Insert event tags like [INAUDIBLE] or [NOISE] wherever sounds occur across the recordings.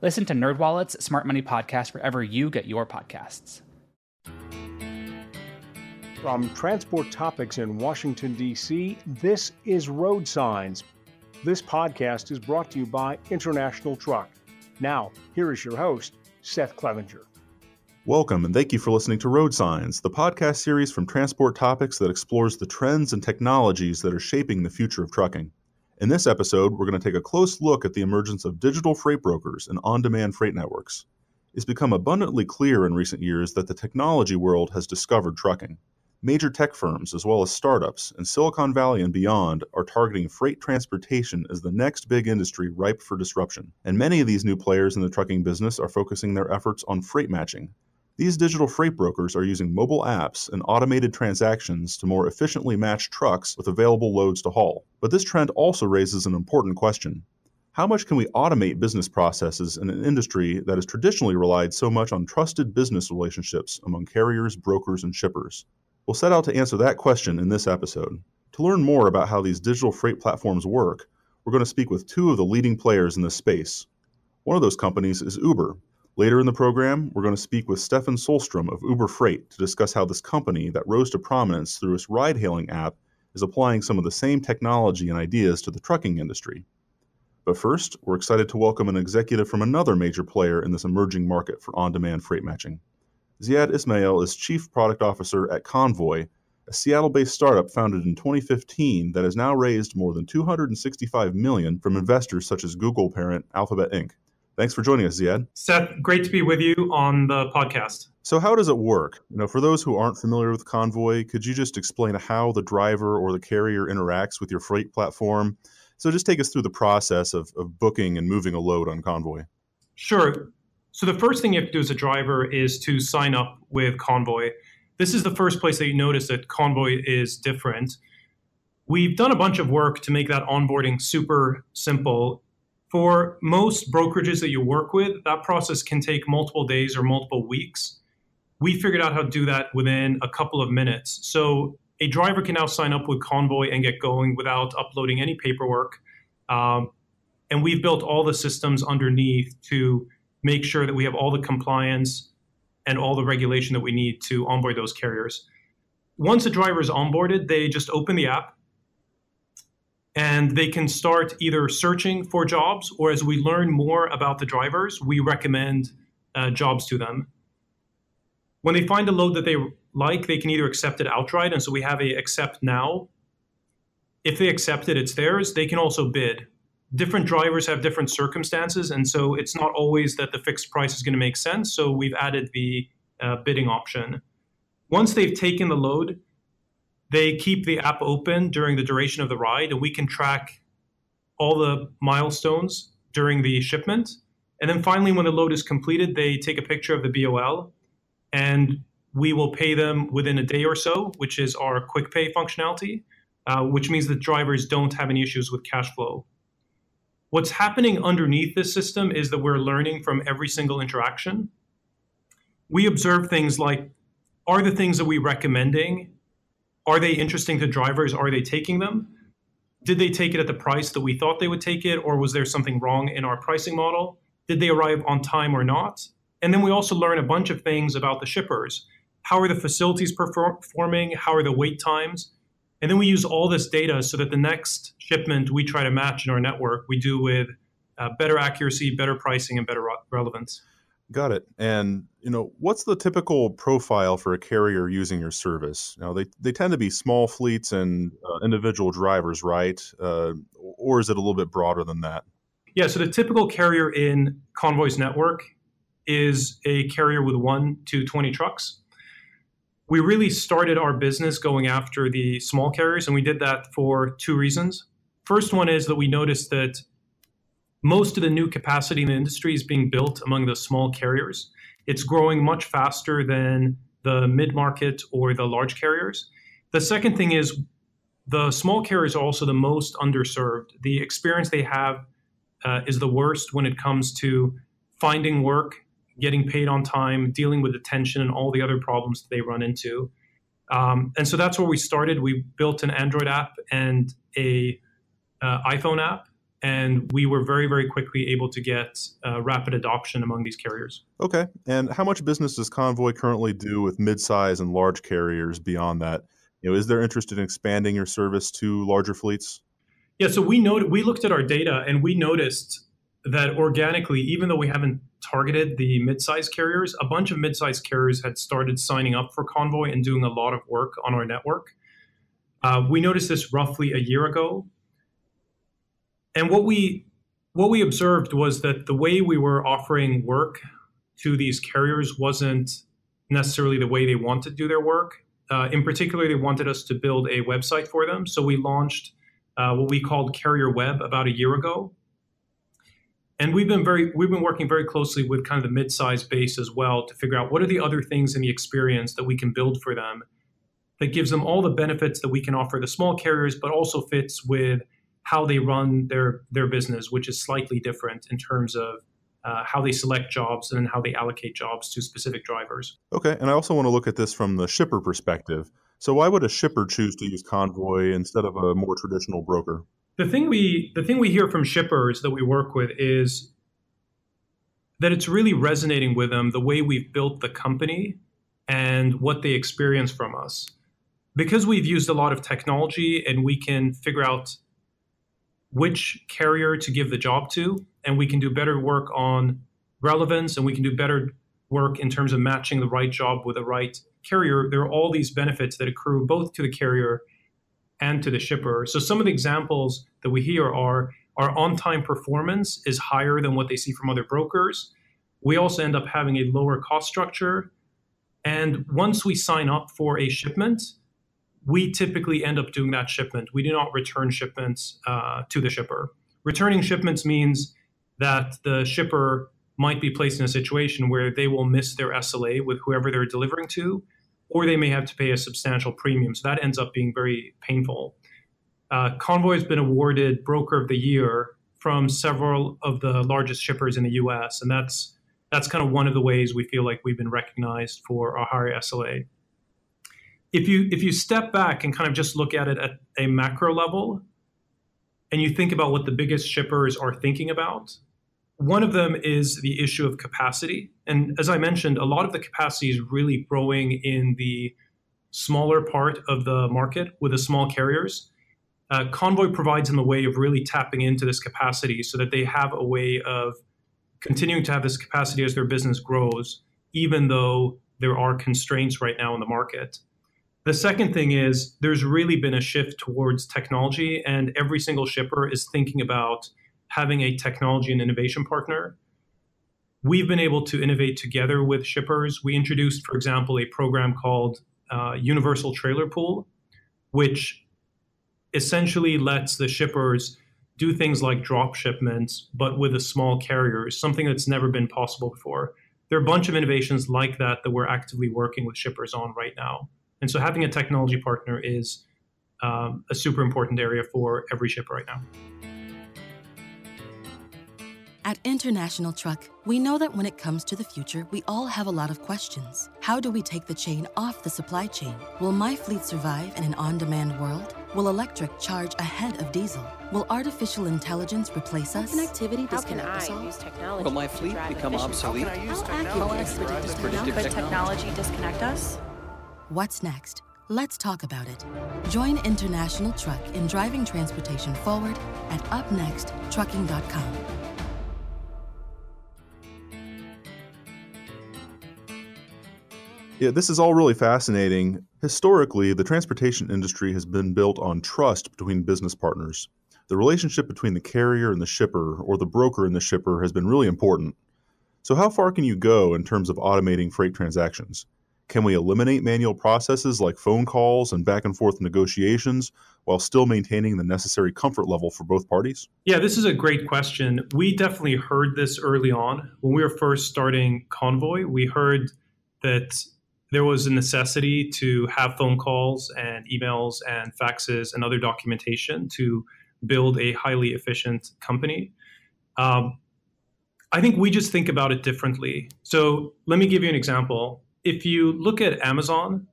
Listen to NerdWallet's Smart Money Podcast wherever you get your podcasts. From Transport Topics in Washington, D.C., this is Road Signs. This podcast is brought to you by International Truck. Now, here is your host, Seth Clevenger. Welcome, and thank you for listening to Road Signs, the podcast series from Transport Topics that explores the trends and technologies that are shaping the future of trucking. In this episode, we're going to take a close look at the emergence of digital freight brokers and on demand freight networks. It's become abundantly clear in recent years that the technology world has discovered trucking. Major tech firms, as well as startups in Silicon Valley and beyond, are targeting freight transportation as the next big industry ripe for disruption. And many of these new players in the trucking business are focusing their efforts on freight matching. These digital freight brokers are using mobile apps and automated transactions to more efficiently match trucks with available loads to haul. But this trend also raises an important question. How much can we automate business processes in an industry that has traditionally relied so much on trusted business relationships among carriers, brokers, and shippers? We'll set out to answer that question in this episode. To learn more about how these digital freight platforms work, we're going to speak with two of the leading players in this space. One of those companies is Uber. Later in the program, we're going to speak with Stefan Solstrom of Uber Freight to discuss how this company that rose to prominence through its ride hailing app is applying some of the same technology and ideas to the trucking industry. But first, we're excited to welcome an executive from another major player in this emerging market for on demand freight matching. Ziad Ismail is Chief Product Officer at Convoy, a Seattle-based startup founded in 2015 that has now raised more than 265 million from investors such as Google parent Alphabet Inc. Thanks for joining us, Ziad. Seth, great to be with you on the podcast. So, how does it work? You know, for those who aren't familiar with Convoy, could you just explain how the driver or the carrier interacts with your freight platform? So, just take us through the process of, of booking and moving a load on Convoy. Sure. So the first thing you have to do as a driver is to sign up with Convoy. This is the first place that you notice that Convoy is different. We've done a bunch of work to make that onboarding super simple. For most brokerages that you work with, that process can take multiple days or multiple weeks. We figured out how to do that within a couple of minutes. So a driver can now sign up with Convoy and get going without uploading any paperwork. Um, and we've built all the systems underneath to make sure that we have all the compliance and all the regulation that we need to onboard those carriers. Once a driver is onboarded, they just open the app and they can start either searching for jobs or as we learn more about the drivers, we recommend uh, jobs to them. When they find a load that they like, they can either accept it outright. And so we have a accept now. If they accept it, it's theirs. They can also bid different drivers have different circumstances, and so it's not always that the fixed price is going to make sense. So we've added the uh, bidding option. Once they've taken the load, they keep the app open during the duration of the ride, and we can track all the milestones during the shipment. And then finally, when the load is completed, they take a picture of the BOL, and we will pay them within a day or so, which is our quick pay functionality, uh, which means that drivers don't have any issues with cash flow. What's happening underneath this system is that we're learning from every single interaction. We observe things like are the things that we recommending are they interesting to drivers? Are they taking them? Did they take it at the price that we thought they would take it or was there something wrong in our pricing model? Did they arrive on time or not? And then we also learn a bunch of things about the shippers. How are the facilities performing? How are the wait times? And then we use all this data so that the next shipment we try to match in our network, we do with uh, better accuracy, better pricing, and better re- relevance. Got it. And you know, what's the typical profile for a carrier using your service? Now, they they tend to be small fleets and uh, individual drivers, right? Uh, or is it a little bit broader than that? Yeah. So the typical carrier in Convoy's network is a carrier with one to twenty trucks we really started our business going after the small carriers, and we did that for two reasons. First one is that we noticed that most of the new capacity in the industry is being built among the small carriers. It's growing much faster than the mid market or the large carriers. The second thing is the small carriers are also the most underserved. The experience they have uh, is the worst when it comes to finding work, getting paid on time, dealing with detention, and all the other problems that they run into. Um, and so that's where we started. We built an Android app and a uh, iPhone app, and we were very, very quickly able to get uh, rapid adoption among these carriers. Okay. And how much business does Convoy currently do with midsize and large carriers beyond that? You know, is there interest in expanding your service to larger fleets? Yeah, so we know we looked at our data and we noticed that organically, even though we haven't targeted the mid-sized carriers, a bunch of mid-sized carriers had started signing up for Convoy and doing a lot of work on our network. Uh, we noticed this roughly a year ago, and what we what we observed was that the way we were offering work to these carriers wasn't necessarily the way they wanted to do their work. Uh, in particular, they wanted us to build a website for them, so we launched uh, what we called Carrier Web about a year ago and we've been very we've been working very closely with kind of the mid-sized base as well to figure out what are the other things in the experience that we can build for them that gives them all the benefits that we can offer the small carriers but also fits with how they run their their business which is slightly different in terms of uh, how they select jobs and how they allocate jobs to specific drivers. Okay and i also want to look at this from the shipper perspective. So why would a shipper choose to use convoy instead of a more traditional broker? The thing we the thing we hear from shippers that we work with is that it's really resonating with them the way we've built the company and what they experience from us. Because we've used a lot of technology and we can figure out which carrier to give the job to and we can do better work on relevance and we can do better work in terms of matching the right job with the right carrier there are all these benefits that accrue both to the carrier and to the shipper. So some of the examples that we hear are our on-time performance is higher than what they see from other brokers. We also end up having a lower cost structure. And once we sign up for a shipment, we typically end up doing that shipment. We do not return shipments uh, to the shipper. Returning shipments means that the shipper might be placed in a situation where they will miss their SLA with whoever they're delivering to, or they may have to pay a substantial premium. So that ends up being very painful. Uh, Convoy has been awarded Broker of the Year from several of the largest shippers in the U.S., and that's that's kind of one of the ways we feel like we've been recognized for our higher SLA. If you if you step back and kind of just look at it at a macro level, and you think about what the biggest shippers are thinking about, one of them is the issue of capacity. And as I mentioned, a lot of the capacity is really growing in the smaller part of the market with the small carriers. Uh, Convoy provides them a way of really tapping into this capacity so that they have a way of continuing to have this capacity as their business grows, even though there are constraints right now in the market. The second thing is there's really been a shift towards technology, and every single shipper is thinking about having a technology and innovation partner. We've been able to innovate together with shippers. We introduced, for example, a program called uh, Universal Trailer Pool, which essentially lets the shippers do things like drop shipments, but with a small carrier, something that's never been possible before. There are a bunch of innovations like that that we're actively working with shippers on right now. And so having a technology partner is um, a super important area for every shipper right now. At International Truck, we know that when it comes to the future, we all have a lot of questions. How do we take the chain off the supply chain? Will my fleet survive in an on demand world? Will electric charge ahead of diesel? Will artificial intelligence replace us? Connectivity disconnect us all? use technology Will my fleet become obsolete? How, How accurate Could technology disconnect us? What's next? Let's talk about it. Join International Truck in driving transportation forward at upnexttrucking.com. Yeah, this is all really fascinating. Historically, the transportation industry has been built on trust between business partners. The relationship between the carrier and the shipper, or the broker and the shipper, has been really important. So, how far can you go in terms of automating freight transactions? Can we eliminate manual processes like phone calls and back and forth negotiations while still maintaining the necessary comfort level for both parties? Yeah, this is a great question. We definitely heard this early on. When we were first starting Convoy, we heard that there was a necessity to have phone calls and emails and faxes and other documentation to build a highly efficient company. Um, I think we just think about it differently. So let me give you an example. If you look at Amazon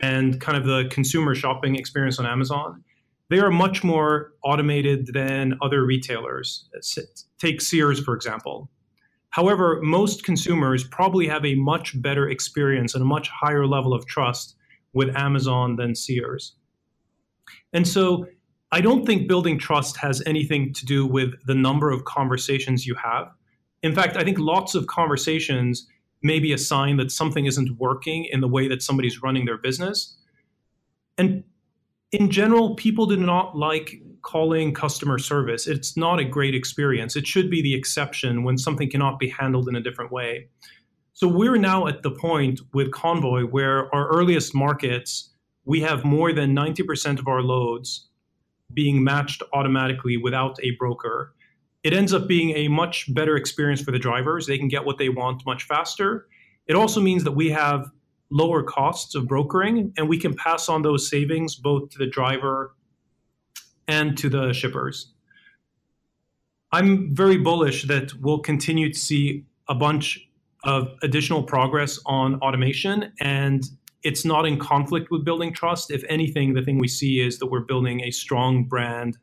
and kind of the consumer shopping experience on Amazon, they are much more automated than other retailers. Take Sears, for example. However, most consumers probably have a much better experience and a much higher level of trust with Amazon than Sears. And so I don't think building trust has anything to do with the number of conversations you have. In fact, I think lots of conversations may be a sign that something isn't working in the way that somebody's running their business. And in general, people do not like calling customer service. It's not a great experience. It should be the exception when something cannot be handled in a different way. So we're now at the point with Convoy where our earliest markets, we have more than 90% of our loads being matched automatically without a broker. It ends up being a much better experience for the drivers. They can get what they want much faster. It also means that we have lower costs of brokering and we can pass on those savings both to the driver and to the shippers. I'm very bullish that we'll continue to see a bunch of additional progress on automation and it's not in conflict with building trust. If anything, the thing we see is that we're building a strong brand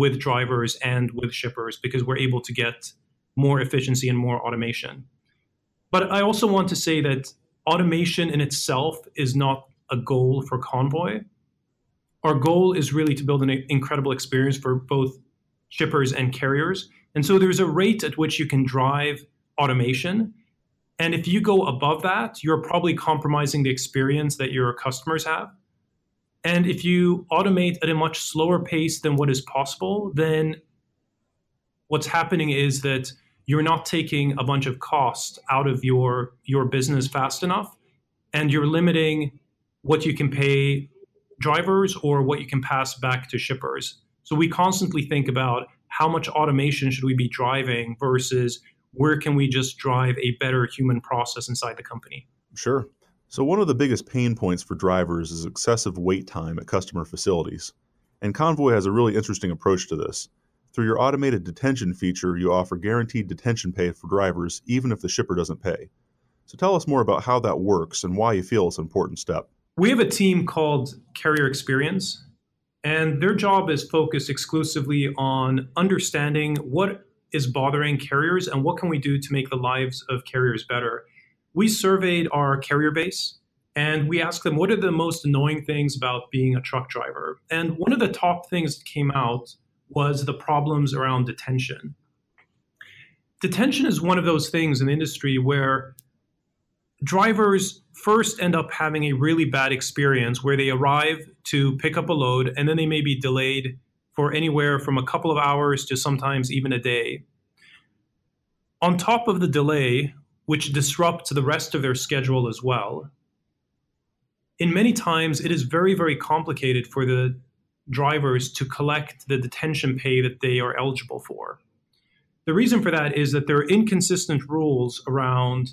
with drivers and with shippers because we're able to get more efficiency and more automation. But I also want to say that automation in itself is not a goal for Convoy. Our goal is really to build an incredible experience for both shippers and carriers. And so there's a rate at which you can drive automation. And if you go above that, you're probably compromising the experience that your customers have. And if you automate at a much slower pace than what is possible, then what's happening is that you're not taking a bunch of cost out of your your business fast enough and you're limiting what you can pay drivers or what you can pass back to shippers. So we constantly think about how much automation should we be driving versus where can we just drive a better human process inside the company. Sure so one of the biggest pain points for drivers is excessive wait time at customer facilities and convoy has a really interesting approach to this through your automated detention feature, you offer guaranteed detention pay for drivers even if the shipper doesn't pay. So tell us more about how that works and why you feel it's an important step. We have a team called Carrier Experience, and their job is focused exclusively on understanding what is bothering carriers and what can we do to make the lives of carriers better. We surveyed our carrier base and we asked them what are the most annoying things about being a truck driver. And one of the top things that came out was the problems around detention. Detention is one of those things in the industry where drivers first end up having a really bad experience where they arrive to pick up a load and then they may be delayed for anywhere from a couple of hours to sometimes even a day. On top of the delay, which disrupts the rest of their schedule as well, in many times it is very, very complicated for the drivers to collect the detention pay that they are eligible for. The reason for that is that there are inconsistent rules around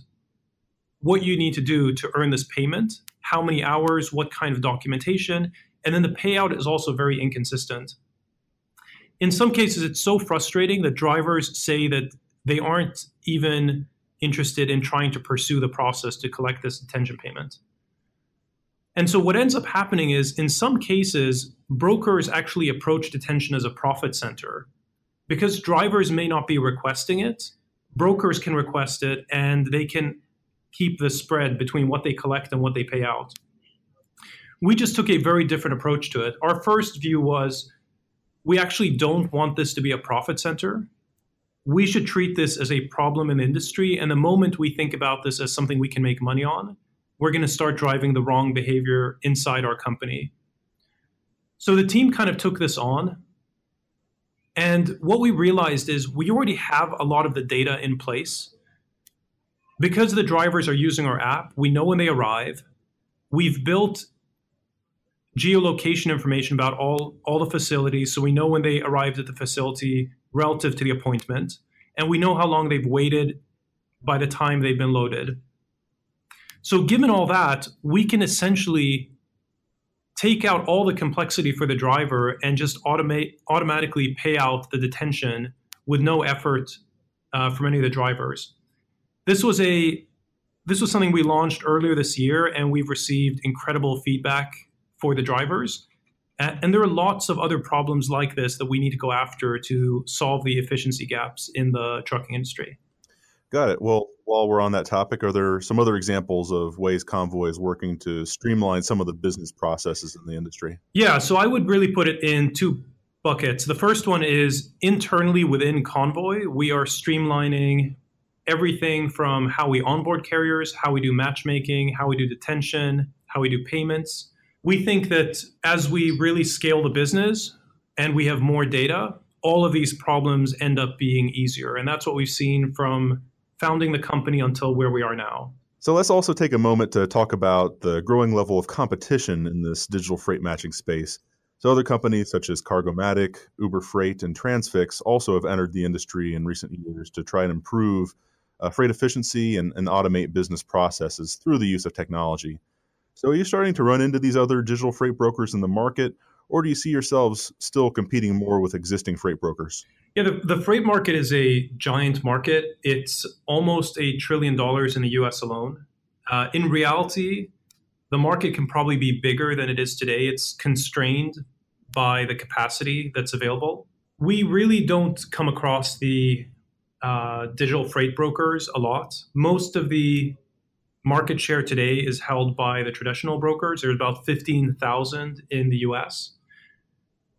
what you need to do to earn this payment, how many hours, what kind of documentation, and then the payout is also very inconsistent. In some cases, it's so frustrating that drivers say that they aren't even interested in trying to pursue the process to collect this detention payment. And so what ends up happening is in some cases, brokers actually approach detention as a profit center. Because drivers may not be requesting it, brokers can request it and they can keep the spread between what they collect and what they pay out. We just took a very different approach to it. Our first view was we actually don't want this to be a profit center. We should treat this as a problem in the industry. And the moment we think about this as something we can make money on, we're going to start driving the wrong behavior inside our company. So the team kind of took this on. And what we realized is we already have a lot of the data in place. because the drivers are using our app, we know when they arrive. We've built geolocation information about all, all the facilities, so we know when they arrived at the facility relative to the appointment, and we know how long they've waited by the time they've been loaded. So, given all that, we can essentially take out all the complexity for the driver and just automate automatically pay out the detention with no effort uh, from any of the drivers. This was a this was something we launched earlier this year, and we've received incredible feedback for the drivers. And there are lots of other problems like this that we need to go after to solve the efficiency gaps in the trucking industry. Got it. Well, while we're on that topic, are there some other examples of ways Convoy is working to streamline some of the business processes in the industry? Yeah, so I would really put it in two buckets. The first one is internally within Convoy, we are streamlining everything from how we onboard carriers, how we do matchmaking, how we do detention, how we do payments. We think that as we really scale the business and we have more data, all of these problems end up being easier. And that's what we've seen from founding the company until where we are now. So let's also take a moment to talk about the growing level of competition in this digital freight matching space. So other companies such as Cargomatic, Uber Freight, and Transfix also have entered the industry in recent years to try and improve uh, freight efficiency and, and automate business processes through the use of technology. So, are you starting to run into these other digital freight brokers in the market, or do you see yourselves still competing more with existing freight brokers? Yeah, the, the freight market is a giant market. It's almost a trillion dollars in the US alone. Uh, in reality, the market can probably be bigger than it is today. It's constrained by the capacity that's available. We really don't come across the uh, digital freight brokers a lot. Most of the market share today is held by the traditional brokers. There's about 15,000 in the US.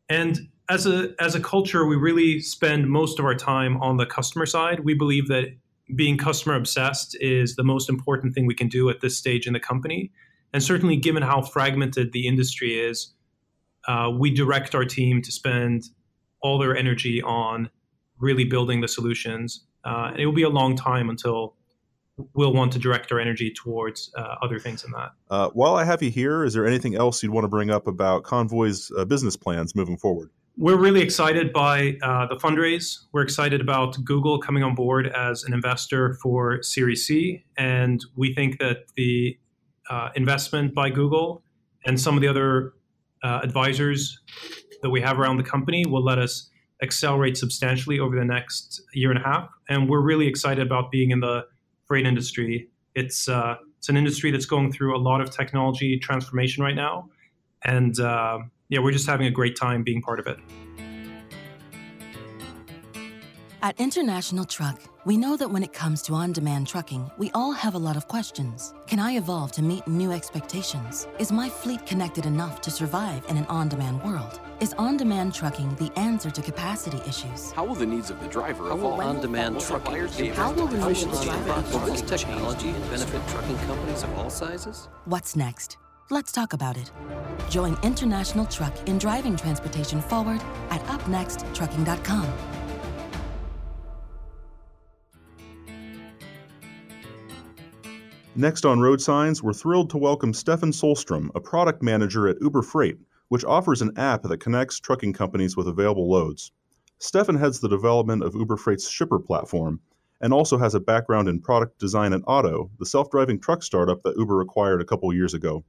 And as a, as a culture, we really spend most of our time on the customer side. We believe that being customer obsessed is the most important thing we can do at this stage in the company. And certainly, given how fragmented the industry is, uh, we direct our team to spend all their energy on really building the solutions. Uh, and it will be a long time until we'll want to direct our energy towards uh, other things than that. Uh, while I have you here, is there anything else you'd want to bring up about Convoy's uh, business plans moving forward? We're really excited by uh, the fundraise. We're excited about Google coming on board as an investor for Series C. And we think that the uh, investment by Google and some of the other uh, advisors that we have around the company will let us accelerate substantially over the next year and a half. And we're really excited about being in the freight industry. It's uh, it's an industry that's going through a lot of technology transformation right now, and uh, yeah, we're just having a great time being part of it. At International Truck, we know that when it comes to on demand trucking, we all have a lot of questions. Can I evolve to meet new expectations? Is my fleet connected enough to survive in an on demand world? Is on demand trucking the answer to capacity issues? How will the needs of the driver evolve? On demand trucking. How will the needs of the driver Will this technology benefit trucking companies of all sizes? What's next? Let's talk about it. Join International Truck in driving transportation forward at upnexttrucking.com. Next on Road Signs, we're thrilled to welcome Stefan Solstrom, a product manager at Uber Freight, which offers an app that connects trucking companies with available loads. Stefan heads the development of Uber Freight's shipper platform and also has a background in product design at Otto, the self driving truck startup that Uber acquired a couple years ago.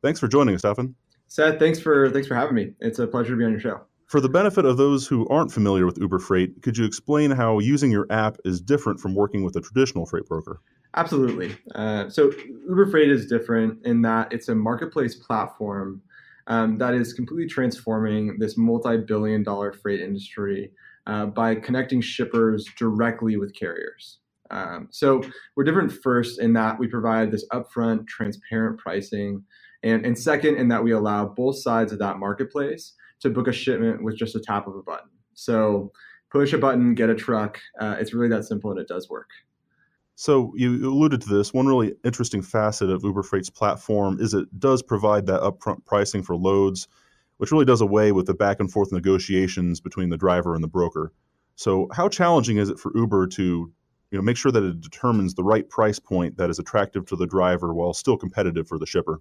Thanks for joining us, Stefan. Seth, thanks for thanks for having me. It's a pleasure to be on your show. For the benefit of those who aren't familiar with Uber Freight, could you explain how using your app is different from working with a traditional freight broker? Absolutely. Uh, so Uber Freight is different in that it's a marketplace platform um, that is completely transforming this multi-billion dollar freight industry uh, by connecting shippers directly with carriers. Um, so we're different first in that we provide this upfront, transparent pricing, and, and second in that we allow both sides of that marketplace to book a shipment with just a tap of a button. So push a button, get a truck. Uh, it's really that simple, and it does work. So you alluded to this. One really interesting facet of Uber Freight's platform is it does provide that upfront pricing for loads, which really does away with the back and forth negotiations between the driver and the broker. So how challenging is it for Uber to you know make sure that it determines the right price point that is attractive to the driver while still competitive for the shipper?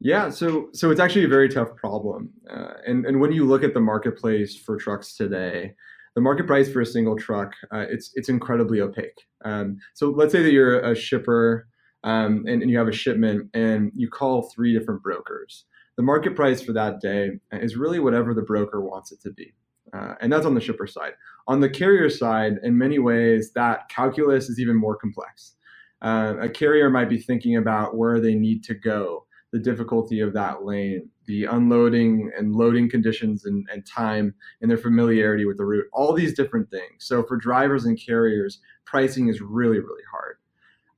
Yeah, so so it's actually a very tough problem, uh, and and when you look at the marketplace for trucks today, the market price for a single truck uh, it's it's incredibly opaque. Um, so let's say that you're a shipper um, and, and you have a shipment and you call three different brokers. The market price for that day is really whatever the broker wants it to be. Uh, and that's on the shipper side. On the carrier side, in many ways, that calculus is even more complex. Uh, a carrier might be thinking about where they need to go, the difficulty of that lane, the unloading and loading conditions and, and time, and their familiarity with the route, all these different things. So for drivers and carriers, pricing is really, really hard.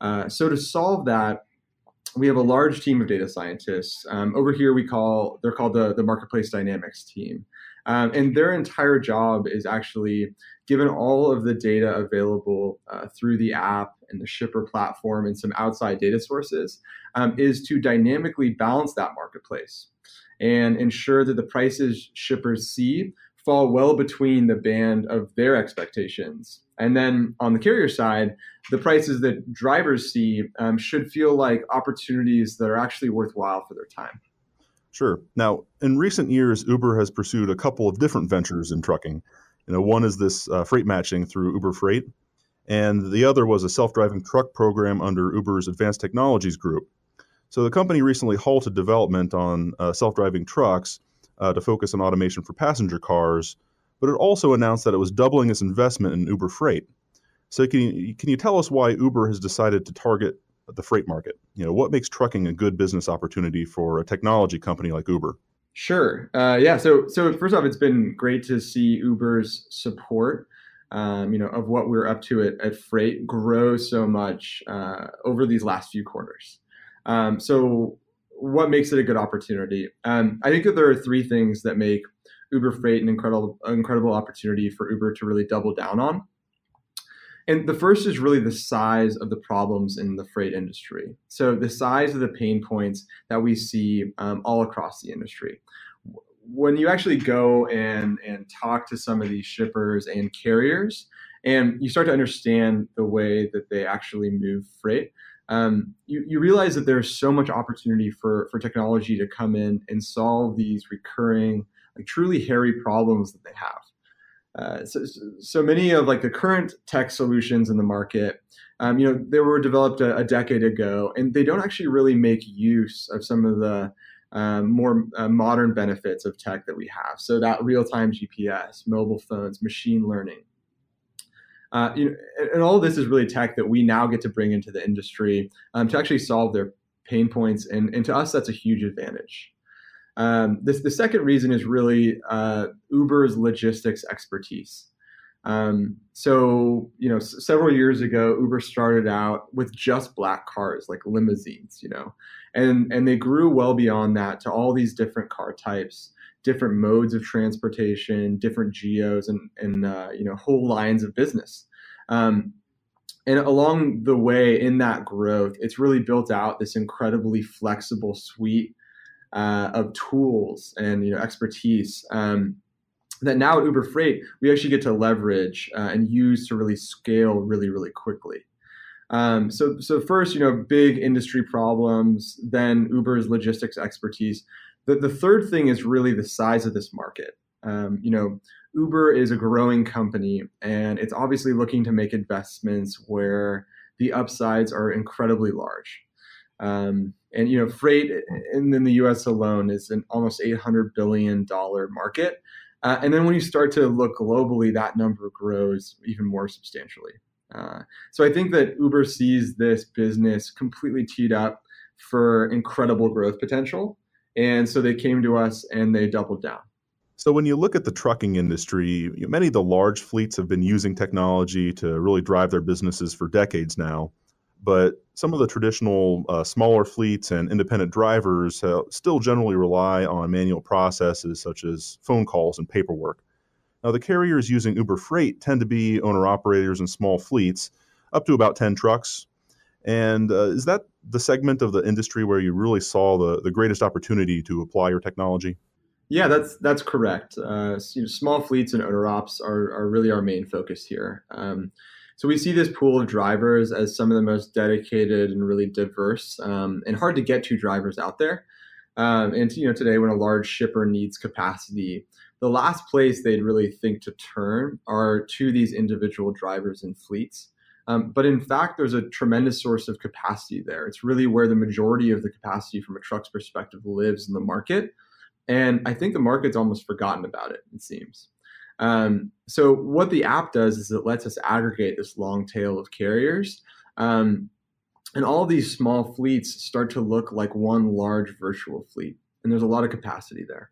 Uh, so to solve that, we have a large team of data scientists. Um, over here, we call they're called the, the marketplace dynamics team. Um, and their entire job is actually given all of the data available uh, through the app and the shipper platform and some outside data sources, um, is to dynamically balance that marketplace and ensure that the prices shippers see fall well between the band of their expectations. And then on the carrier side, the prices that drivers see um, should feel like opportunities that are actually worthwhile for their time. Sure. Now, in recent years, Uber has pursued a couple of different ventures in trucking. You know, one is this uh, freight matching through Uber Freight, and the other was a self-driving truck program under Uber's Advanced Technologies Group. So the company recently halted development on uh, self-driving trucks uh, to focus on automation for passenger cars, but it also announced that it was doubling its investment in Uber Freight. So can you, can you tell us why Uber has decided to target the freight market? You know, what makes trucking a good business opportunity for a technology company like Uber? Sure. Uh, yeah. So, so first off, it's been great to see Uber's support, um, you know, of what we're up to at, at Freight grow so much uh, over these last few quarters. Um, so, what makes it a good opportunity? Um, I think that there are three things that make Uber Freight an incredible, incredible opportunity for Uber to really double down on. And the first is really the size of the problems in the freight industry. So, the size of the pain points that we see um, all across the industry. When you actually go and, and talk to some of these shippers and carriers, and you start to understand the way that they actually move freight, um, you, you realize that there's so much opportunity for, for technology to come in and solve these recurring, like truly hairy problems that they have. Uh, so, many of like the current tech solutions in the market, um, you know, they were developed a, a, decade ago, and they don't actually really make use of some of the um, more uh, modern benefits of tech that we have. So that real-time GPS, mobile phones, machine learning. Uh, you know, and all this is really tech that we now get to bring into the industry um, to actually solve their pain points, and, and to us, that's a huge advantage. Um, this, the second reason is really uh, Uber's logistics expertise. Um, so, you know, s- several years ago, Uber started out with just black cars, like limousines, you know, and and they grew well beyond that to all these different car types, different modes of transportation, different geos, and and uh, you know, whole lines of business. Um, and along the way in that growth, it's really built out this incredibly flexible suite uh, of tools and you know expertise um, that now at Uber Freight we actually get to leverage uh, and use to really scale really really quickly. Um, so so first you know big industry problems, then Uber's logistics expertise. The, the third thing is really the size of this market. Um, you know, Uber is a growing company and it's obviously looking to make investments where the upsides are incredibly large. Um, and you know, freight in, in the U.S. alone is an almost 800 billion dollar market. Uh, and then when you start to look globally, that number grows even more substantially. Uh, so I think that Uber sees this business completely teed up for incredible growth potential. And so they came to us and they doubled down. So when you look at the trucking industry, many of the large fleets have been using technology to really drive their businesses for decades now but some of the traditional uh, smaller fleets and independent drivers uh, still generally rely on manual processes such as phone calls and paperwork. Now, the carriers using Uber Freight tend to be owner operators and small fleets, up to about 10 trucks. And uh, is that the segment of the industry where you really saw the, the greatest opportunity to apply your technology? Yeah, that's that's correct. Uh, you know, small fleets and owner ops are, are really our main focus here. Um, so we see this pool of drivers as some of the most dedicated and really diverse um, and hard to get to drivers out there. Um, and you know, today when a large shipper needs capacity, the last place they'd really think to turn are to these individual drivers and fleets. Um, but in fact, there's a tremendous source of capacity there. It's really where the majority of the capacity from a truck's perspective lives in the market. And I think the market's almost forgotten about it, it seems. Um, so, what the app does is it lets us aggregate this long tail of carriers. Um, and all these small fleets start to look like one large virtual fleet. And there's a lot of capacity there.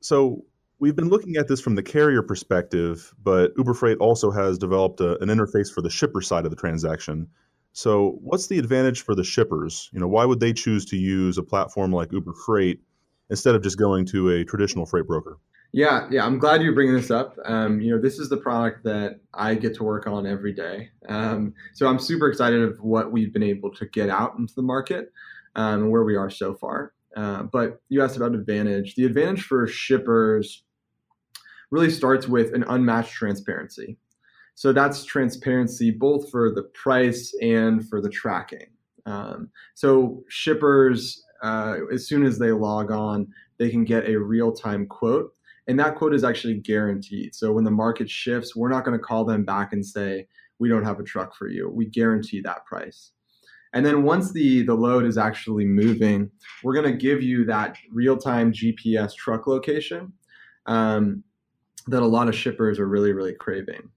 So, we've been looking at this from the carrier perspective, but Uber Freight also has developed a, an interface for the shipper side of the transaction. So, what's the advantage for the shippers? You know, why would they choose to use a platform like Uber Freight instead of just going to a traditional freight broker? Yeah, yeah, I'm glad you're bringing this up. Um, you know, this is the product that I get to work on every day. Um, so I'm super excited of what we've been able to get out into the market um, and where we are so far. Uh, but you asked about advantage. The advantage for shippers really starts with an unmatched transparency. So that's transparency both for the price and for the tracking. Um, so shippers, uh, as soon as they log on, they can get a real time quote and that quote is actually guaranteed. So when the market shifts, we're not going to call them back and say, we don't have a truck for you. We guarantee that price. And then once the, the load is actually moving, we're going to give you that real time GPS truck location um, that a lot of shippers are really, really craving.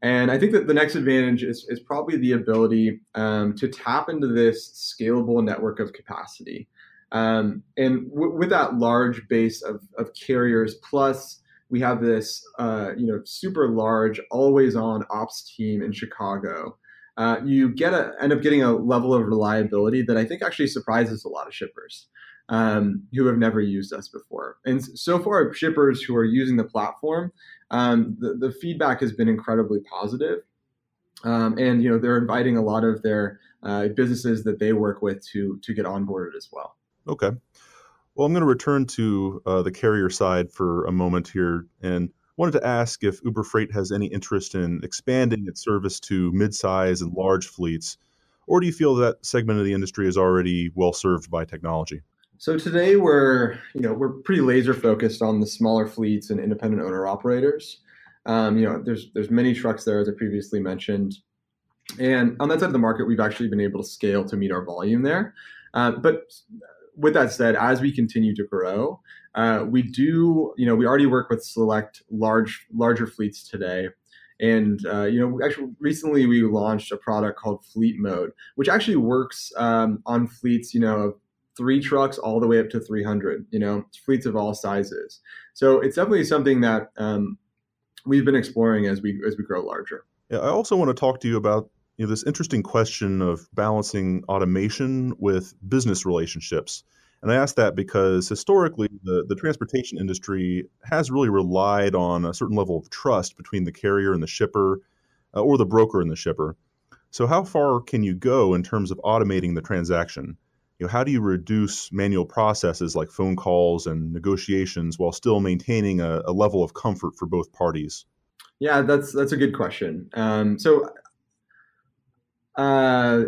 And I think that the next advantage is, is probably the ability um, to tap into this scalable network of capacity. Um, and w- with that large base of, of carriers, plus we have this uh, you know super large, always on ops team in Chicago. Uh, you get a end up getting a level of reliability that I think actually surprises a lot of shippers um, who have never used us before. And so far, shippers who are using the platform, um, the, the feedback has been incredibly positive. Um, and you know they're inviting a lot of their uh, businesses that they work with to to get onboarded as well. Okay. Well, I'm going to return to uh, the carrier side for a moment here and wanted to ask if Uber Freight has any interest in expanding its service to midsize and large fleets, or do you feel that segment of the industry is already well served by technology? So today we're, you know, we're pretty laser focused on the smaller fleets and independent owner operators. Um, you know, there's there's many trucks there, as I previously mentioned, and on that side of the market, we've actually been able to scale to meet our volume there. Uh, but with that said, as we continue to grow, uh, we do, you know, we already work with select large, larger fleets today. And, uh, you know, actually recently we launched a product called Fleet Mode, which actually works um, on fleets, you know, three trucks all the way up to 300, you know, fleets of all sizes. So it's definitely something that um, we've been exploring as we, as we grow larger. Yeah, I also want to talk to you about you know, this interesting question of balancing automation with business relationships. And I ask that because historically, the, the transportation industry has really relied on a certain level of trust between the carrier and the shipper, uh, or the broker and the shipper. So, how far can you go in terms of automating the transaction? You know, how do you reduce manual processes like phone calls and negotiations while still maintaining a, a level of comfort for both parties? Yeah, that's that's a good question. Um, so uh,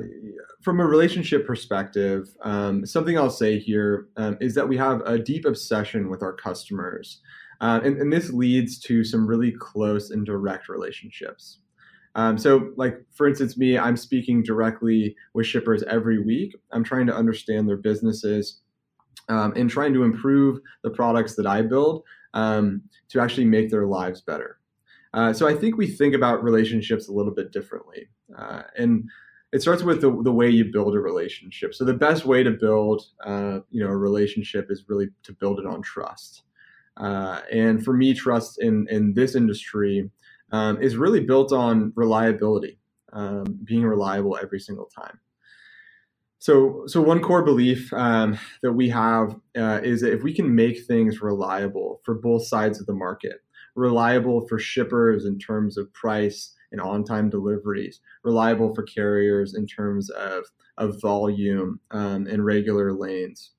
from a relationship perspective, um, something I'll say here um, is that we have a deep obsession with our customers. Uh, and, and, this leads to some really close and direct relationships. Um, so, like for instance, me, I'm speaking directly with shippers every week. I'm trying to understand their businesses um, and trying to improve the products that I build um, to actually make their lives better. Uh, so I think we think about relationships a little bit differently. Uh, and it starts with the, the way you build a relationship. So the best way to build, uh, you know, a relationship is really to build it on trust. Uh, and for me, trust in in this industry um, is really built on reliability, um, being reliable every single time. So, so one core belief um, that we have uh, is that if we can make things reliable for both sides of the market, reliable for shippers in terms of price and on-time deliveries, reliable for carriers in terms of, of volume um, and regular lanes.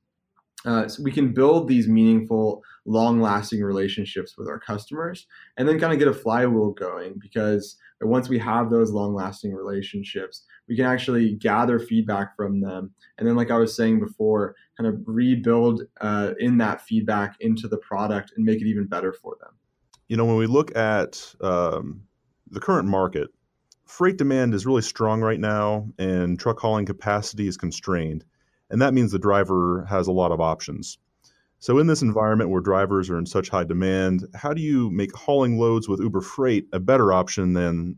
Uh, so we can build these meaningful, long lasting relationships with our customers and then kind of get a flywheel going because once we have those long lasting relationships, we can actually gather feedback from them. And then, like I was saying before, kind of rebuild uh, in that feedback into the product and make it even better for them. You know, when we look at um, the current market, freight demand is really strong right now and truck hauling capacity is constrained. And that means the driver has a lot of options. So, in this environment where drivers are in such high demand, how do you make hauling loads with Uber Freight a better option than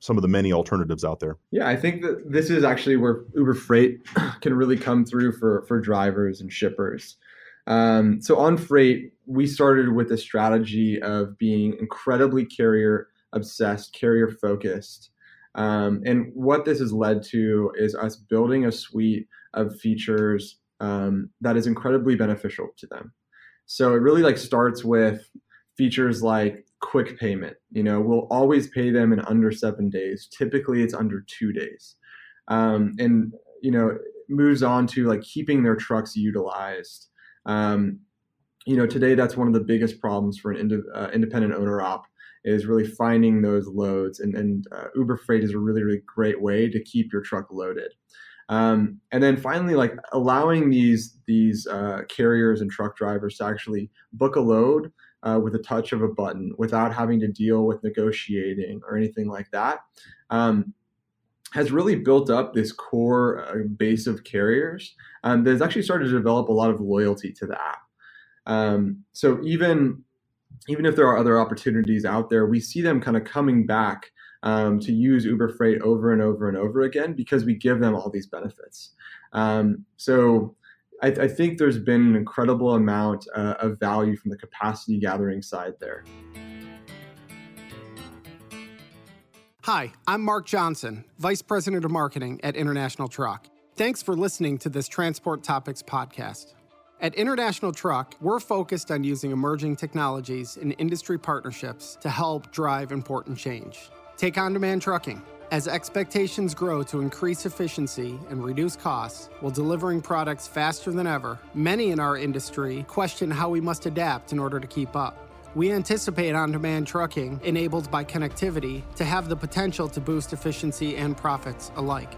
some of the many alternatives out there? Yeah, I think that this is actually where Uber Freight [COUGHS] can really come through for, for drivers and shippers. Um, so, on Freight, we started with a strategy of being incredibly carrier obsessed, carrier focused. Um, and what this has led to is us building a suite of features um, that is incredibly beneficial to them. So it really like starts with features like quick payment. You know, we'll always pay them in under seven days. Typically, it's under two days, um, and you know moves on to like keeping their trucks utilized. Um, you know, today that's one of the biggest problems for an ind- uh, independent owner op is really finding those loads, and, and uh, Uber Freight is a really really great way to keep your truck loaded. Um, and then finally, like allowing these these uh, carriers and truck drivers to actually book a load uh, with a touch of a button without having to deal with negotiating or anything like that. Um, has really built up this core uh, base of carriers um, that has actually started to develop a lot of loyalty to the app. Um, so even even if there are other opportunities out there, we see them kind of coming back um, to use Uber Freight over and over and over again because we give them all these benefits. Um, so I, I, think there's been an incredible amount uh, of value from the capacity gathering side there. Hi, I'm Mark Johnson, Vice President of Marketing at International Truck. Thanks for listening to this Transport Topics podcast. At International Truck, we're focused on using emerging technologies and industry partnerships to help drive important change. Take on demand trucking. As expectations grow to increase efficiency and reduce costs while delivering products faster than ever, many in our industry question how we must adapt in order to keep up. We anticipate on demand trucking, enabled by connectivity, to have the potential to boost efficiency and profits alike.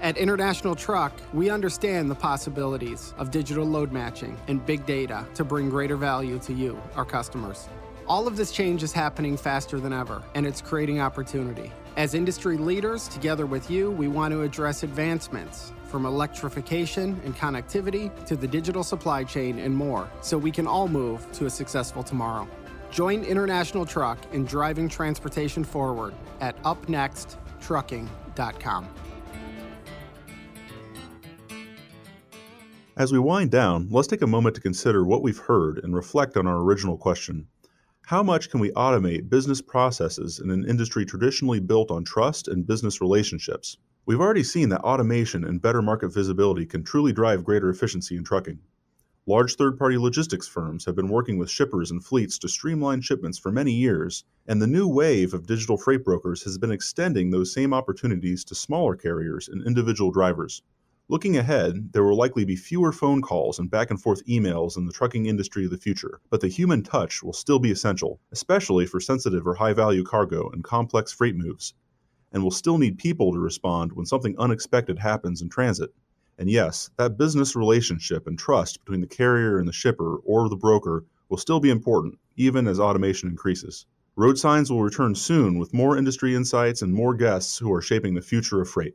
At International Truck, we understand the possibilities of digital load matching and big data to bring greater value to you, our customers. All of this change is happening faster than ever, and it's creating opportunity. As industry leaders, together with you, we want to address advancements from electrification and connectivity to the digital supply chain and more, so we can all move to a successful tomorrow. Join International Truck in driving transportation forward at upnexttrucking.com. As we wind down, let's take a moment to consider what we've heard and reflect on our original question. How much can we automate business processes in an industry traditionally built on trust and business relationships? We've already seen that automation and better market visibility can truly drive greater efficiency in trucking. Large third party logistics firms have been working with shippers and fleets to streamline shipments for many years, and the new wave of digital freight brokers has been extending those same opportunities to smaller carriers and individual drivers. Looking ahead, there will likely be fewer phone calls and back and forth emails in the trucking industry of the future, but the human touch will still be essential, especially for sensitive or high value cargo and complex freight moves. And we'll still need people to respond when something unexpected happens in transit. And yes, that business relationship and trust between the carrier and the shipper or the broker will still be important, even as automation increases. Road Signs will return soon with more industry insights and more guests who are shaping the future of freight.